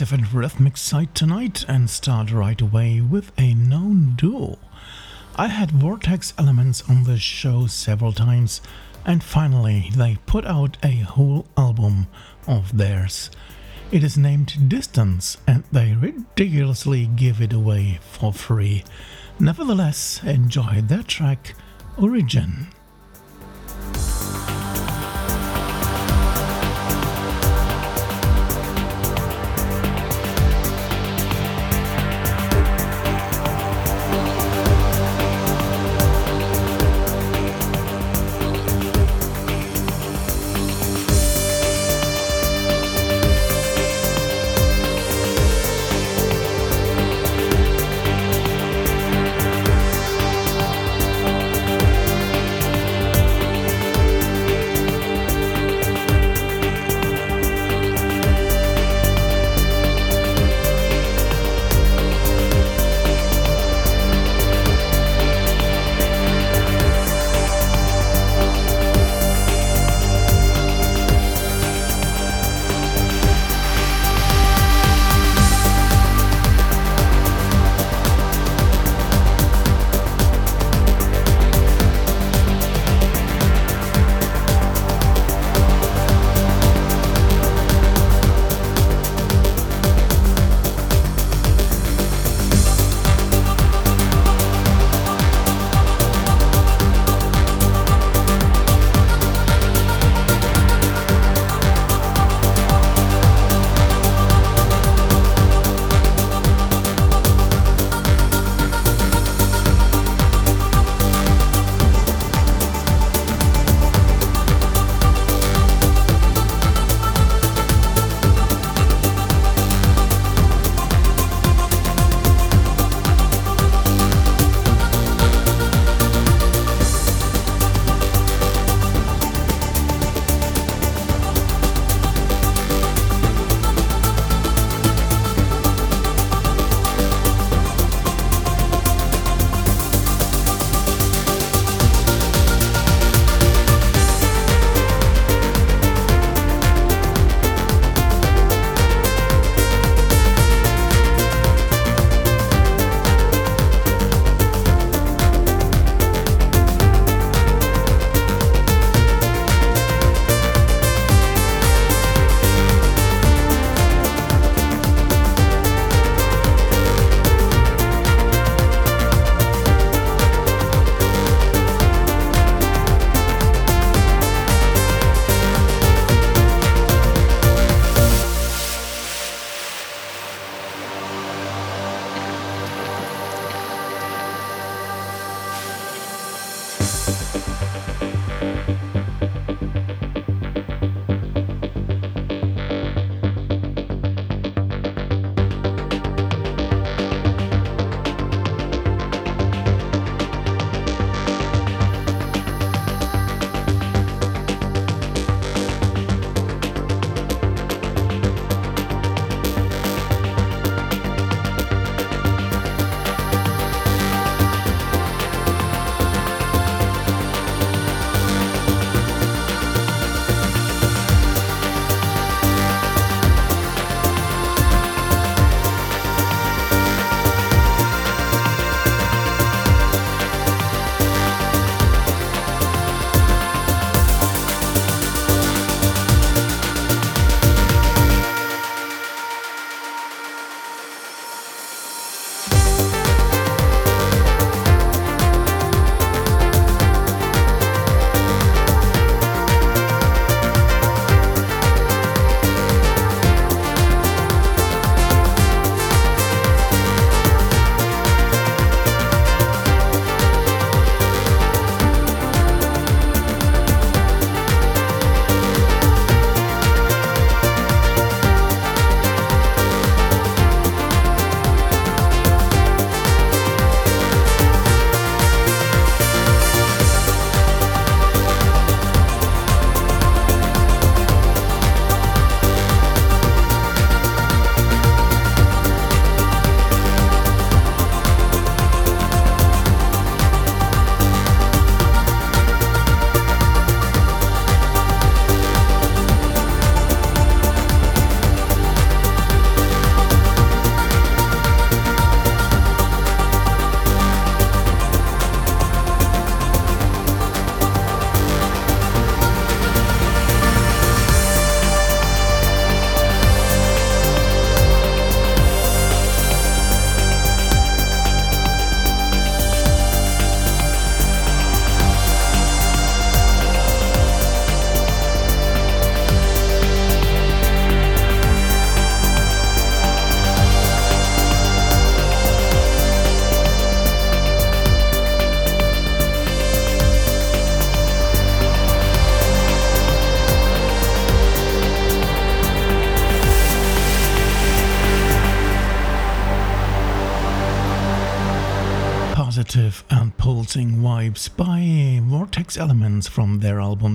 progressive and rhythmic side tonight and start right away with a known duo. I had Vortex Elements on the show several times, and finally they put out a whole album of theirs. It is named Distance, and they ridiculously give it away for free. Nevertheless, enjoy their track Origin.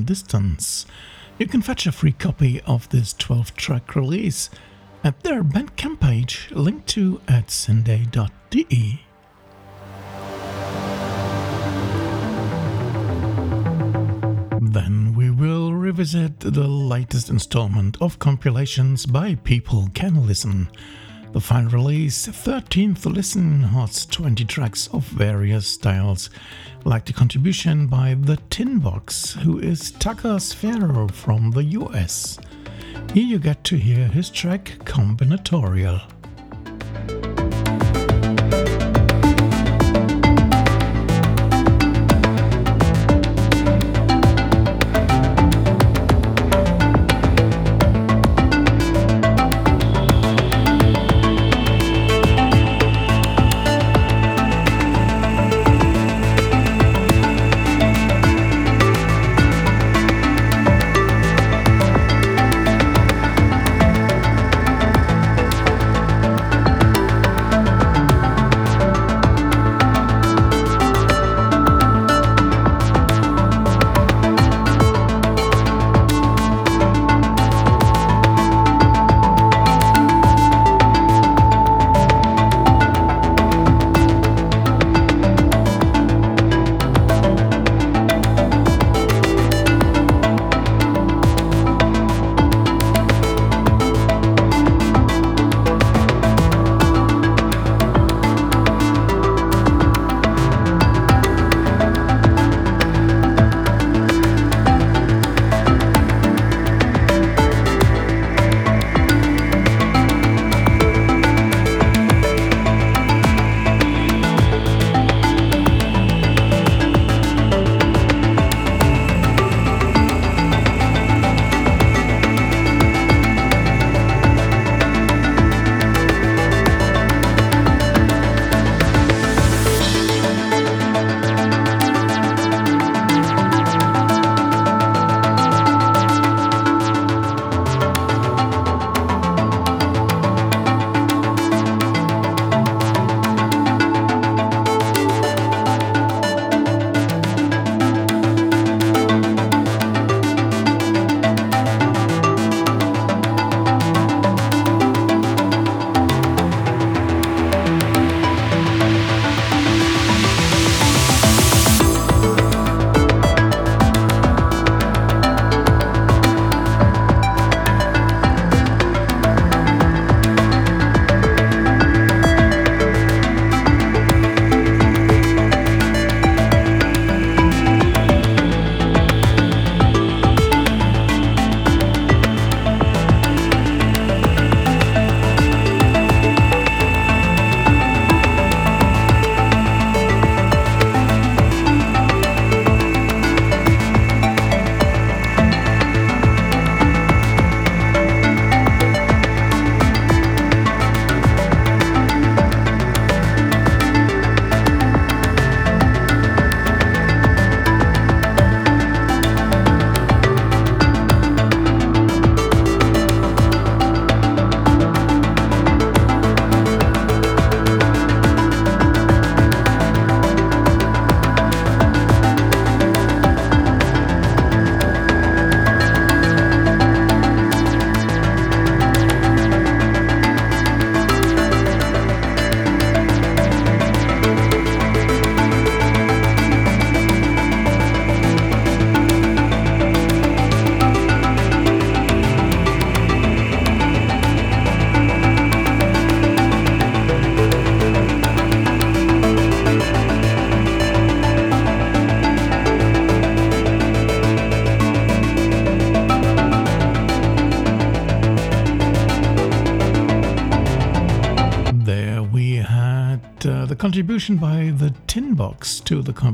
Distance. You can fetch a free copy of this 12 track release at their Bandcamp page linked to at syndae.de. Then we will revisit the latest installment of compilations by People Can Listen. The final release, 13th listen, has 20 tracks of various styles, like the contribution by The Tin Box, who is Tucker Sphero from the US. Here you get to hear his track Combinatorial.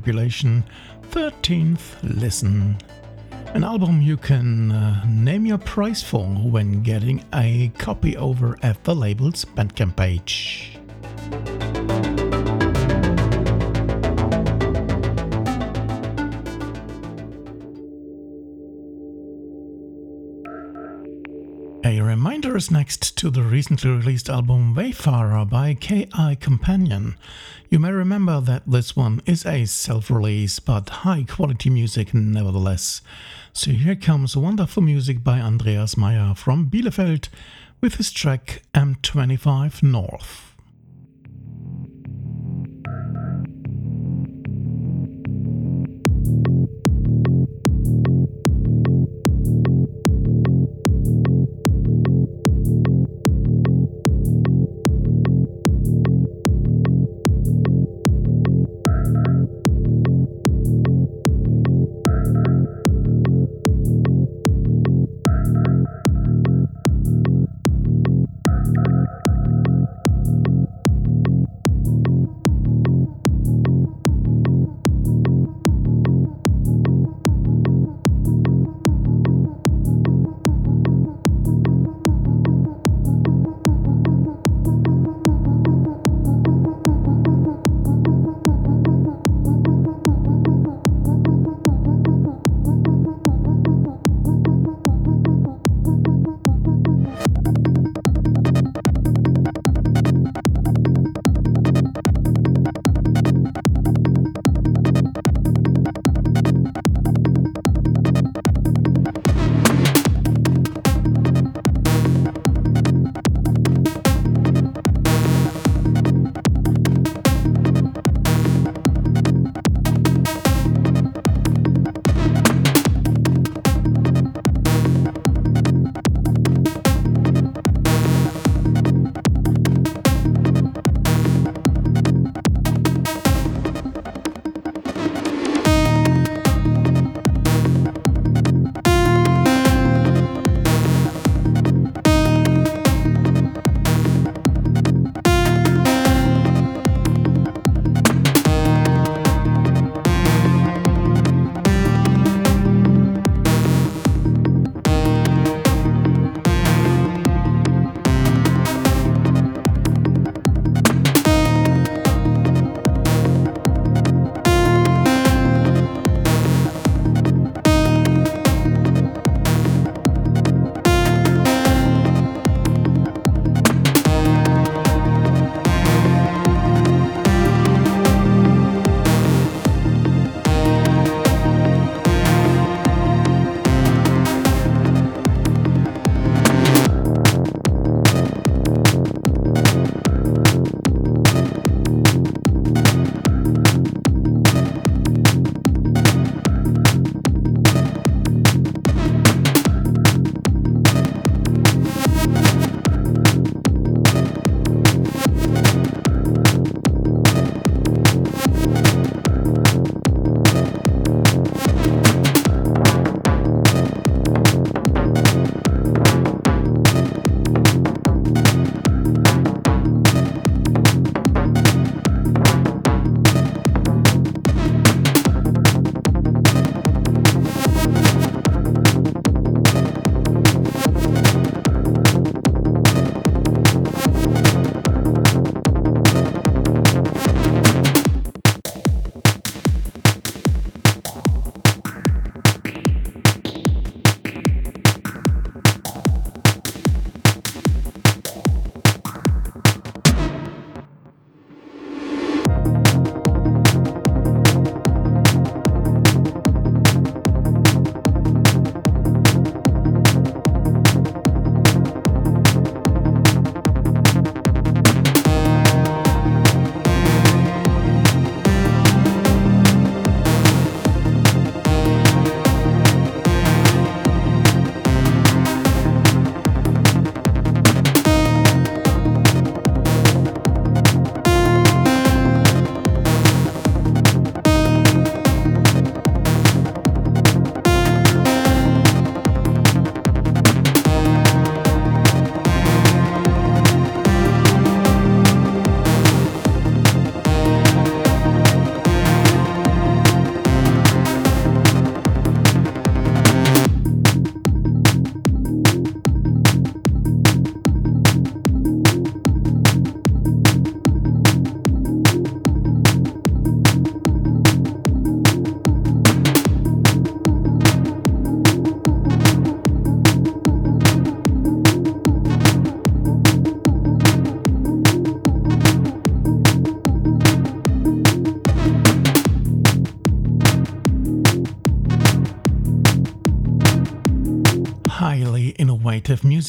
Compilation 13th Listen. An album you can uh, name your price for when getting a copy over at the label's Bandcamp page. Reminder is next to the recently released album Wayfarer by KI Companion. You may remember that this one is a self release but high quality music nevertheless. So here comes wonderful music by Andreas Meyer from Bielefeld with his track M25 North.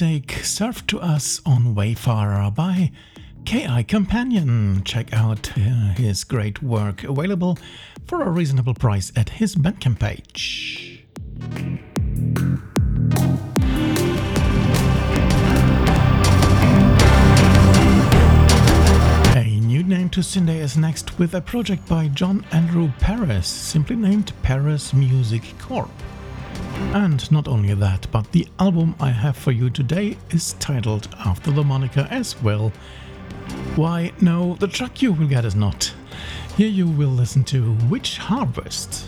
Music served to us on Wayfarer by KI Companion. Check out uh, his great work available for a reasonable price at his Bandcamp page. A new name to Syndae is next with a project by John Andrew Paris, simply named Paris Music Corp. And not only that, but the album I have for you today is titled after the moniker as well. Why, no, the track you will get is not. Here you will listen to Witch Harvest.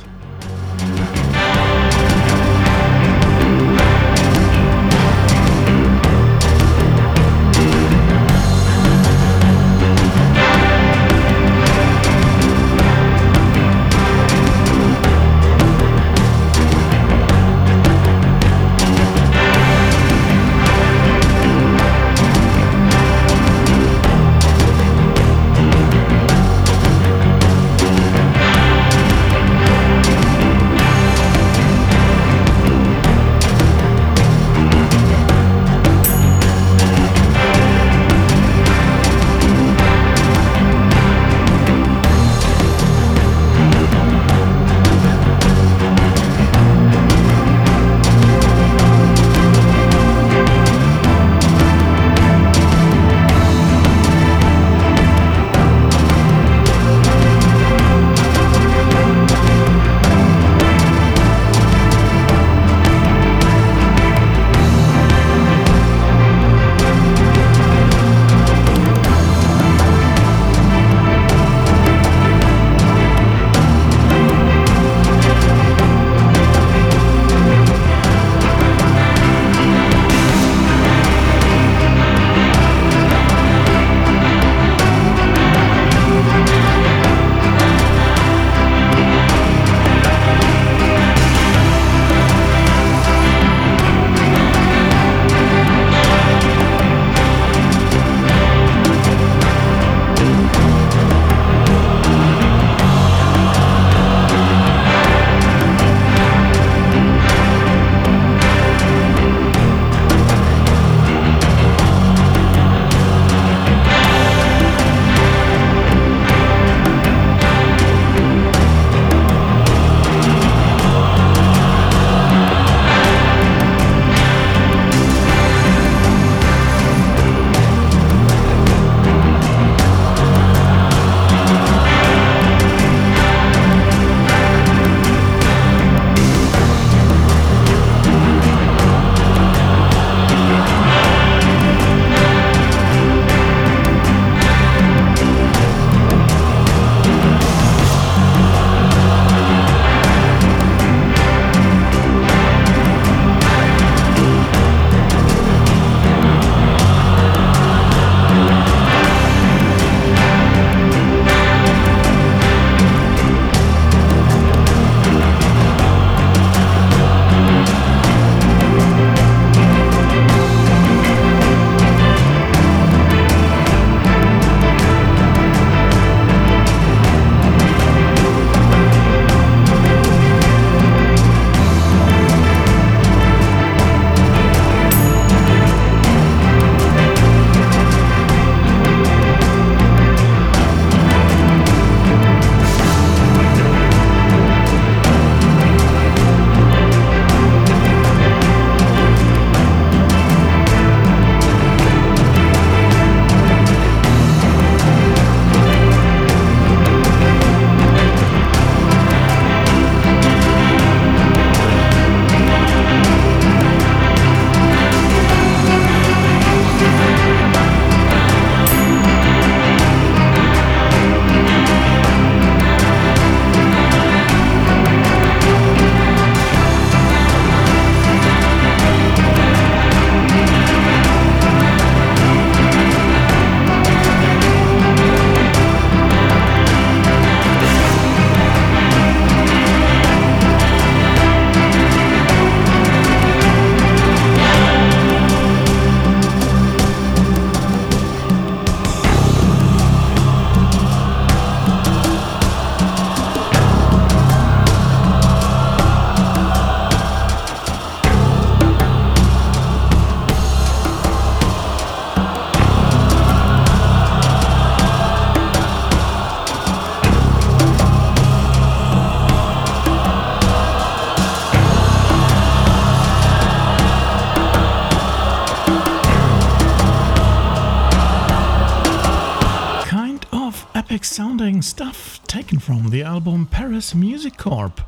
From the album Paris Music Corp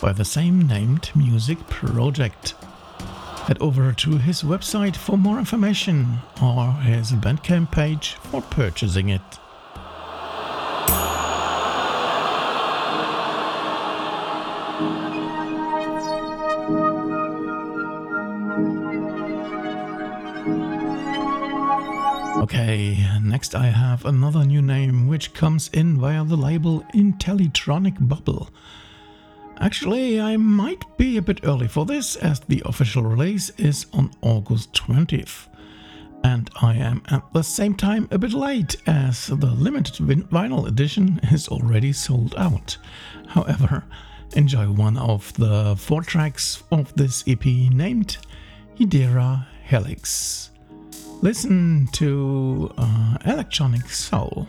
by the same named music project. Head over to his website for more information or his Bandcamp page for purchasing it. Okay, next I have another new name which comes in via the label Intellitronic Bubble. Actually, I might be a bit early for this as the official release is on August 20th. And I am at the same time a bit late as the limited vinyl edition is already sold out. However, enjoy one of the four tracks of this EP named Hedera Helix. Listen to uh, Electronic Soul.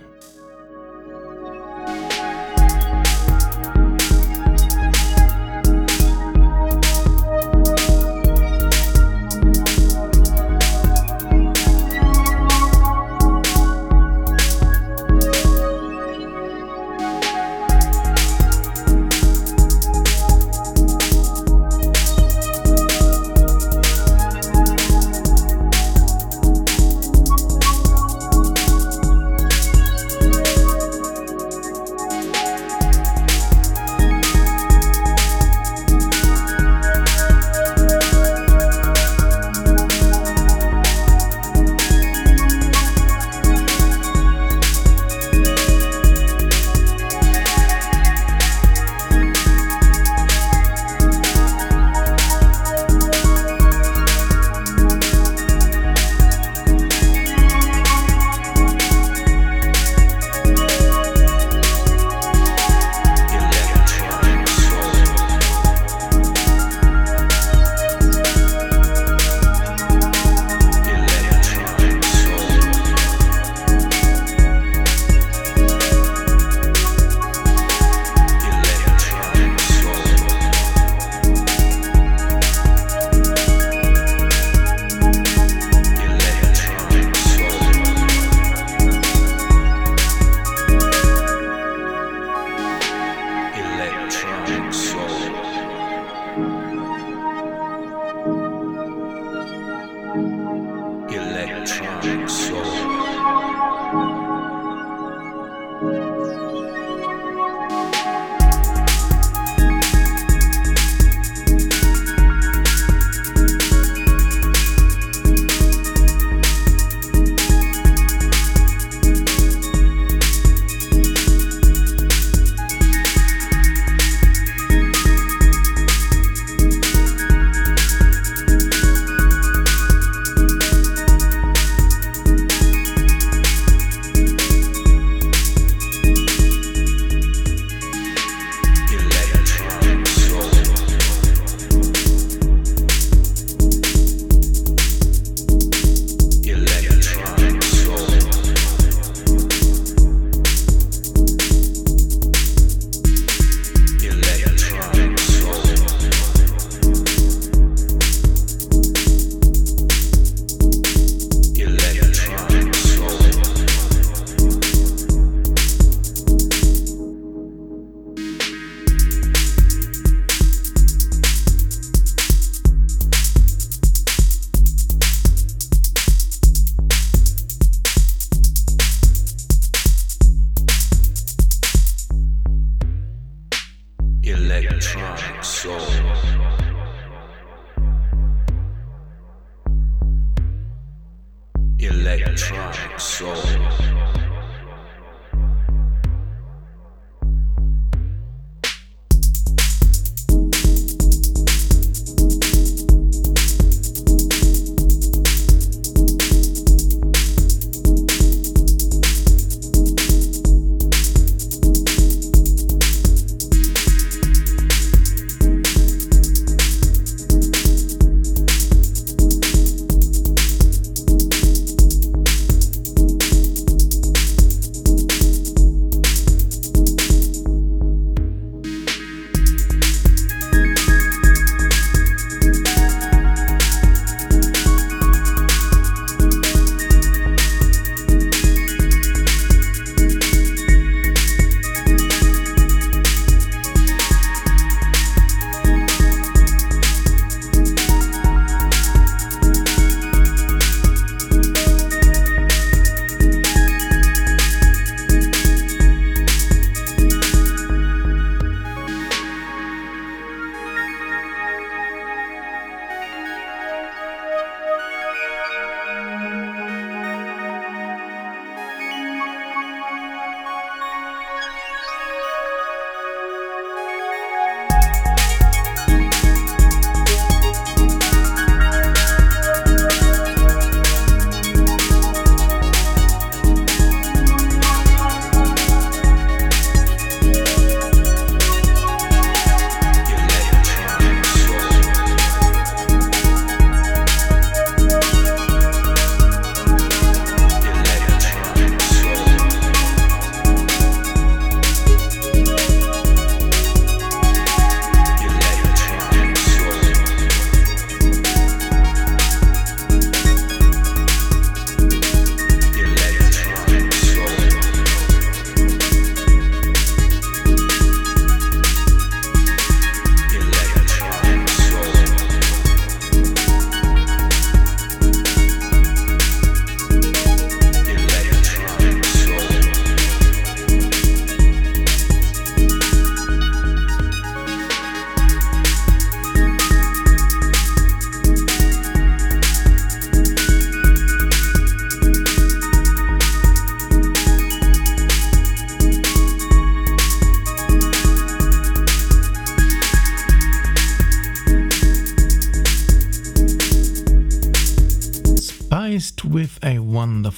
Electronic Soul.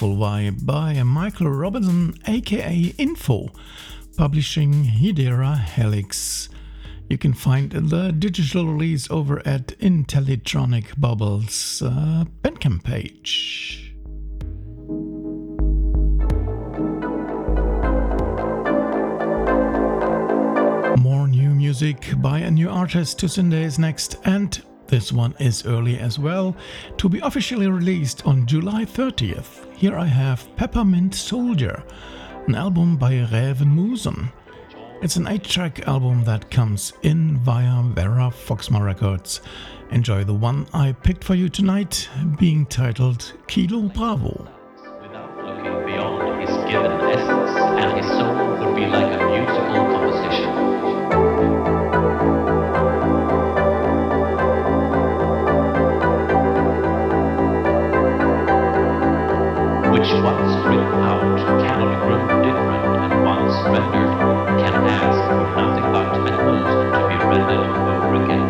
Wonderful vibe by Michael Robinson, aka iNFO, publishing Hedera Helix. You can find the digital release over at Intellitronic Bubbles uh, Bandcamp page. More new music by a new artist to Syndae's next, and this one is early as well, to be officially released on July 30th. Here I have Peppermint Soldier, an album by Raven. It's an 8 track album that comes in via Vera Foxma Records. Enjoy the one I picked for you tonight, being titled Kilo Bravo. Without looking beyond his given essence, and his soul would be like a musical composition. Which once written out cannot grow different, and once rendered can ask for nothing but at to be rendered over again.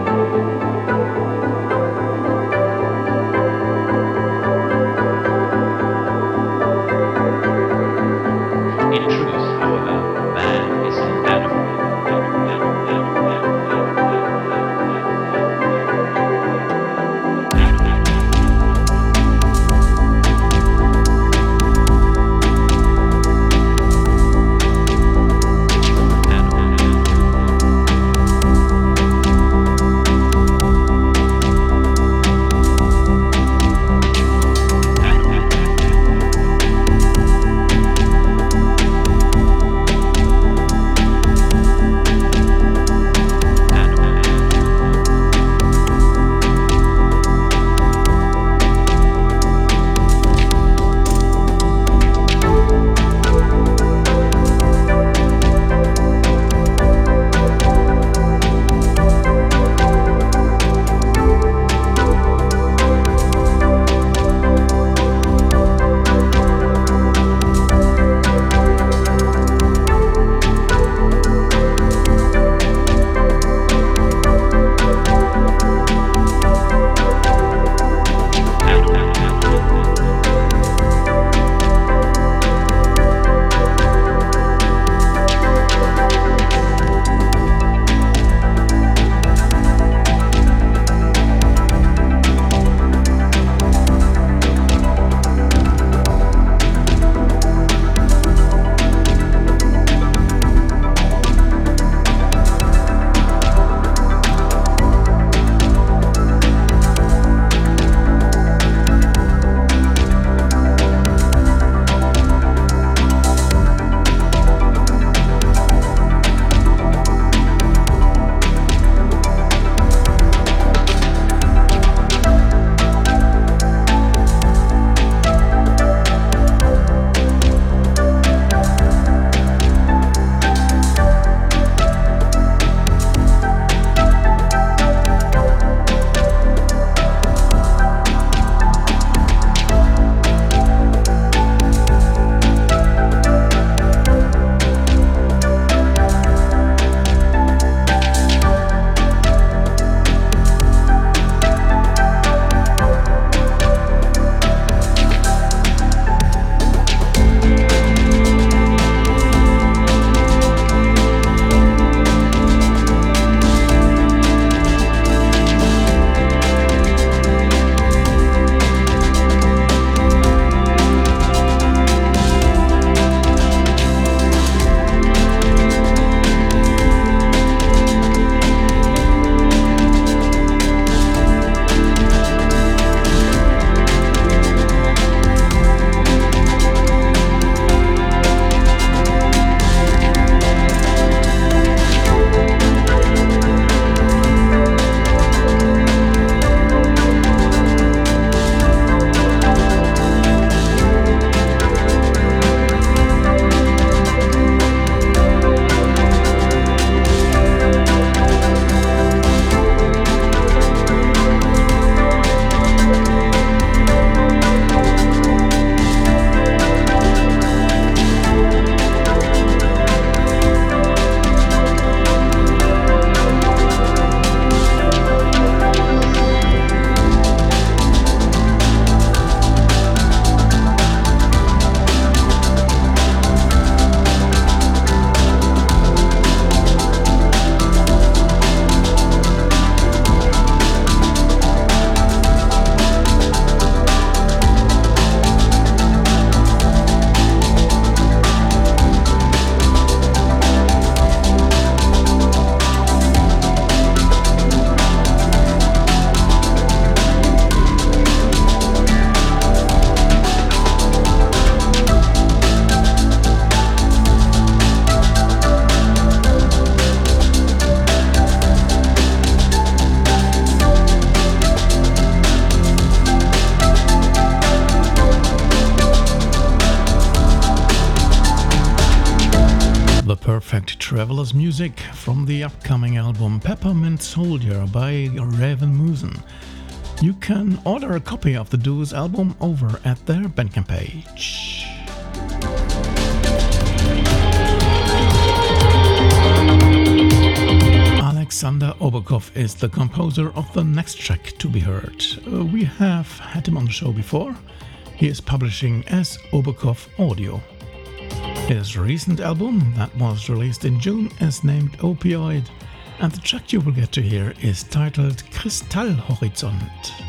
Music from the upcoming album Peppermint Soldier by Räven Musen. You can order a copy of the duo's album over at their Bandcamp page. Alexander Obukhov is the composer of the next track to be heard. Uh, we have had him on the show before. He is publishing as Obukhov Audio. His recent album, that was released in June, is named Opioid, and the track you will get to hear is titled Kristallhorizont.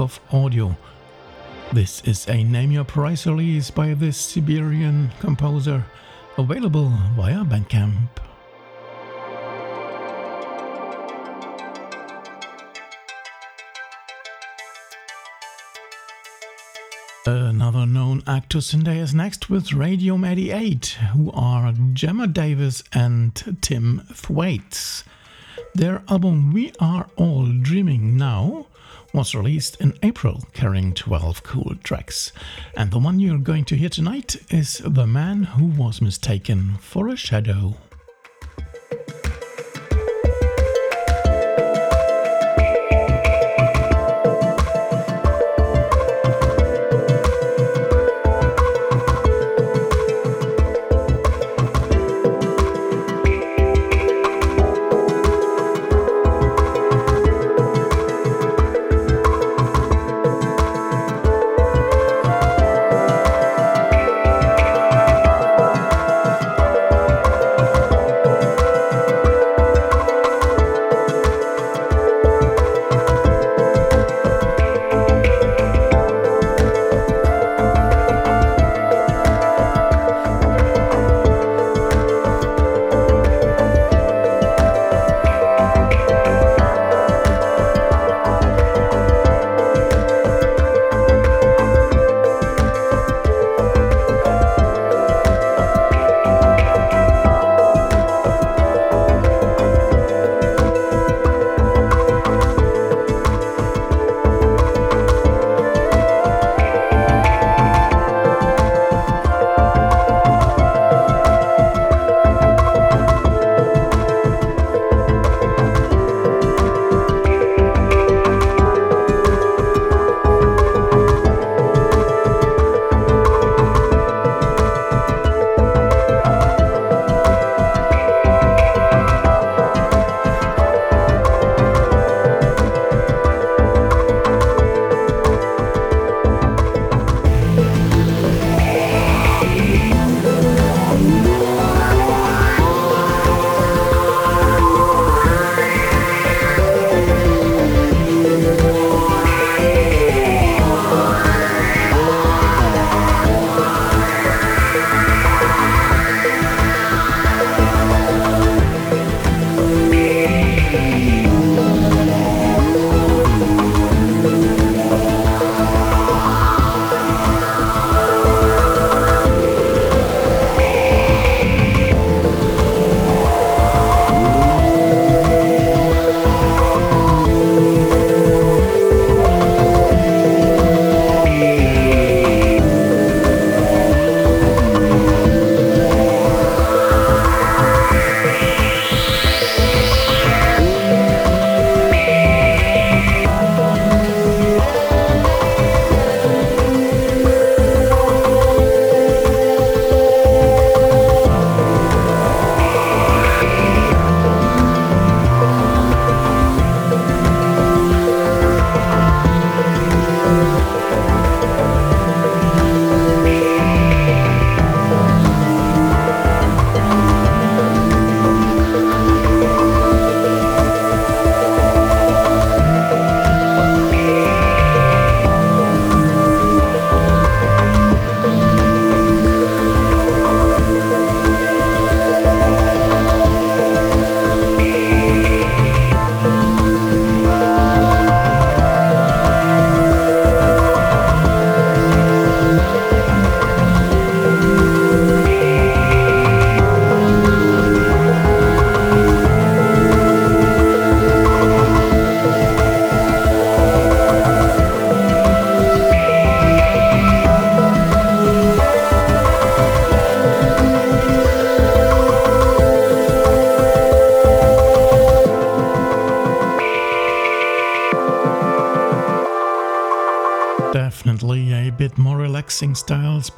Obukhov Audio. This is a Name Your Price release by this Siberian composer, available via Bandcamp. Another known act to Syndae is next with Radium 88, who are Gemma Davis and Tim Thwaites. Their album We Are All Dreaming Now was released in April, carrying 12 cool tracks. And the one you're going to hear tonight is The Man Who Was Mistaken for a Shadow.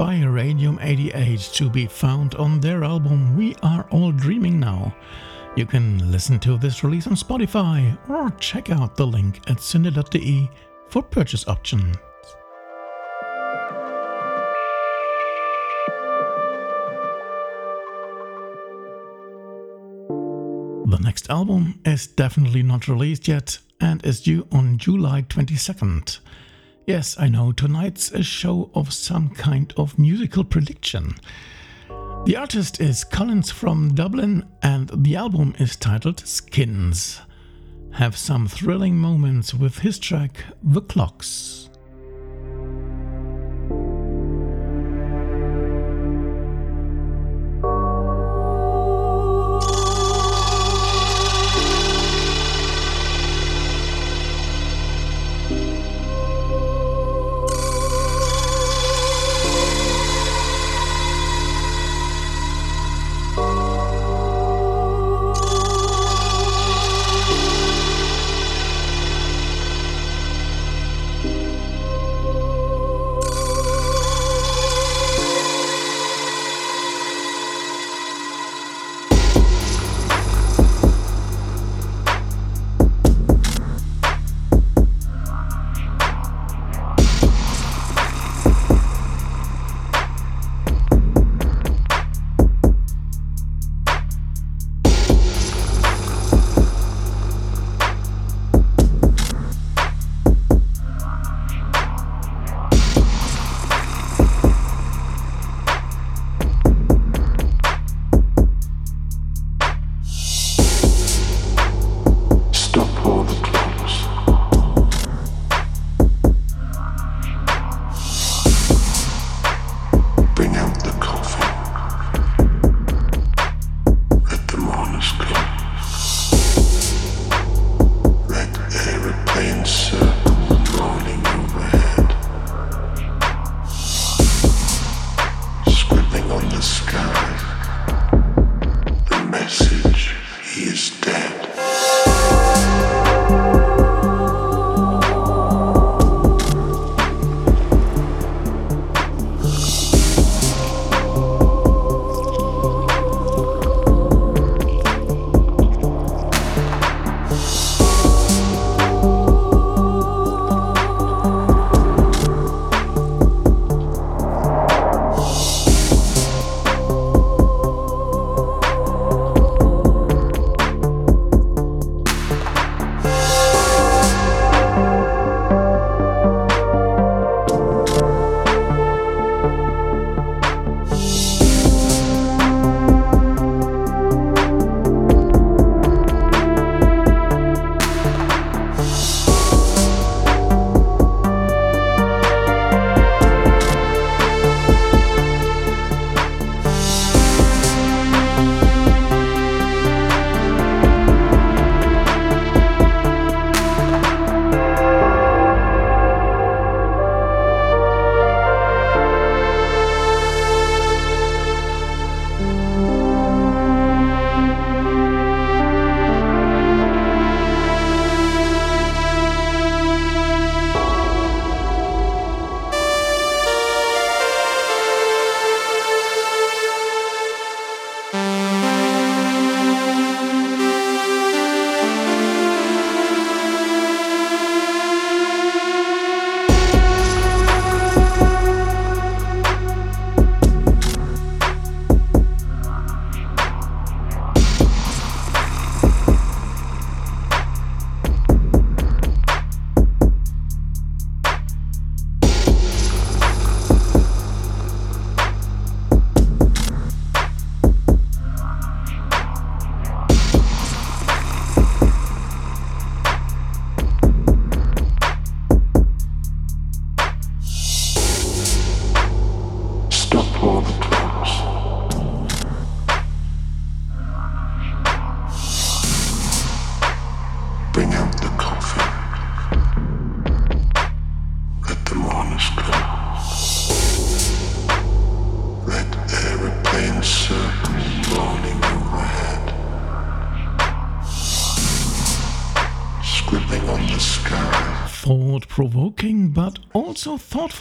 By Radium 88 to be found on their album We Are All Dreaming Now. You can listen to this release on Spotify or check out the link at syndae.de for purchase options. The next album is definitely not released yet and is due on July 22nd. Yes, I know, tonight's a show of some kind of musical prediction. The artist is Collins from Dublin, and the album is titled Skins. Have some thrilling moments with his track The Clocks.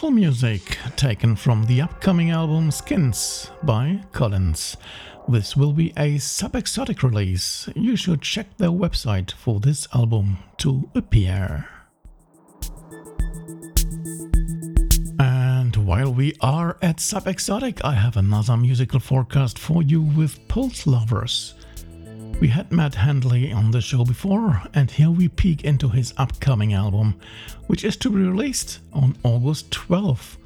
Thoughtful music taken from the upcoming album Skins by Collins. This will be a sub-exotic release. You should check their website for this album to appear. And while we are at sub-exotic, I have another musical forecast for you with Pulse Lovers. We had Matt Handley on the show before, and here we peek into his upcoming album, which is to be released on August 12th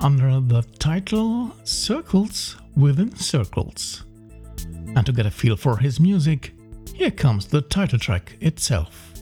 under the title Circles Within Circles. And to get a feel for his music, here comes the title track itself.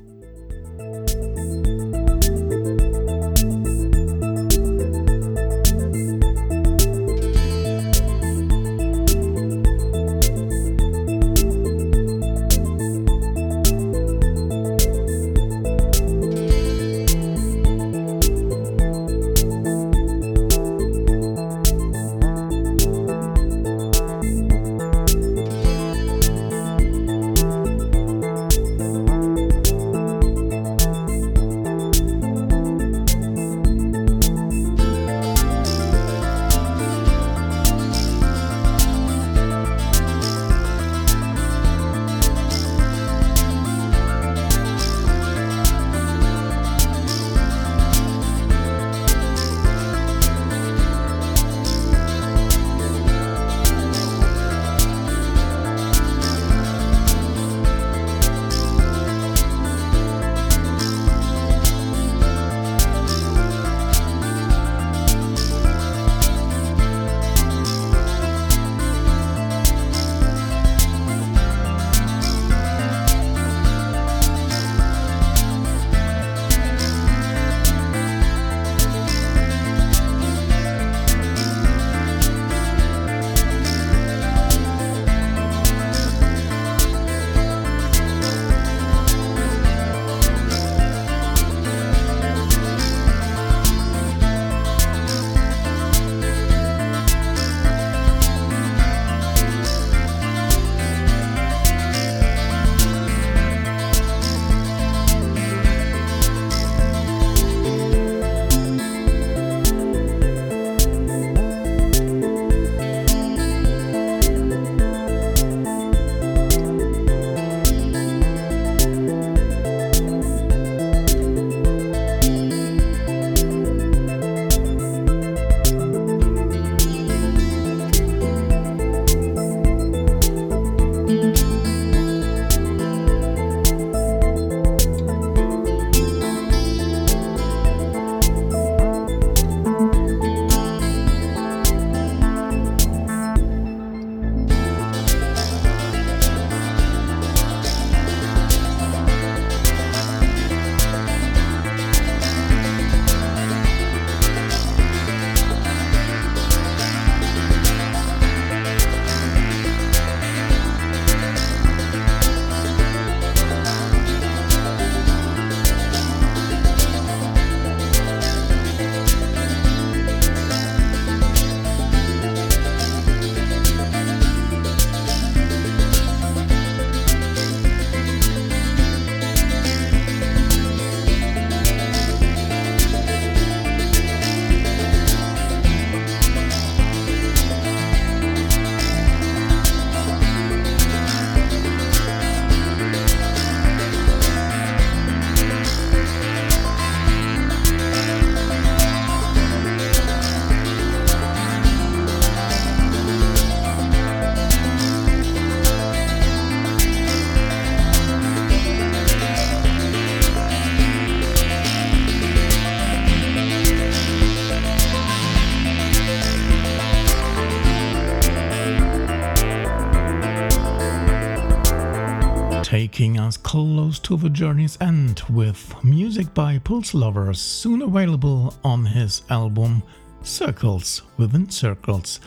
To the journey's end with music by Pulse Lovers, soon available on his album Circles Within Circles.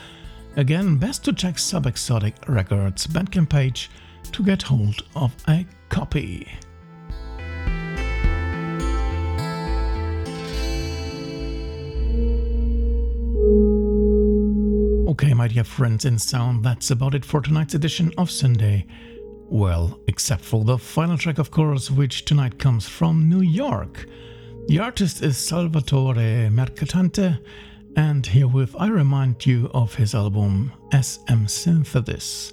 Again, best to check Subexotic Records Bandcamp page to get hold of a copy. Okay, my dear friends in sound, that's about it for tonight's edition of Syndae. Well, except for the final track, of course, which tonight comes from New York. The artist is Salvatore Mercatante, and herewith I remind you of his album SM Synthesis.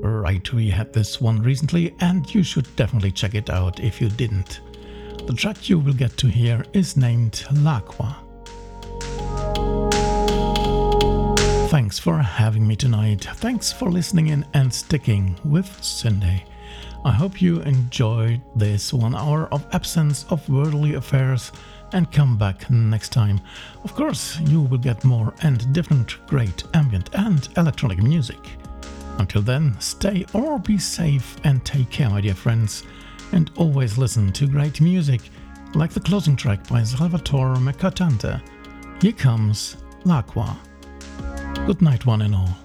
Right, we had this one recently, and you should definitely check it out if you didn't. The track you will get to hear is named L'Aqua. Thanks for having me tonight. Thanks for listening in and sticking with Syndae. I hope you enjoyed this one hour of absence of worldly affairs and come back next time. Of course, you will get more and different great ambient and electronic music. Until then, stay or be safe and take care, my dear friends, and always listen to great music, like the closing track by Salvatore Mercatante. Here comes L'Aqua. Good night, one and all.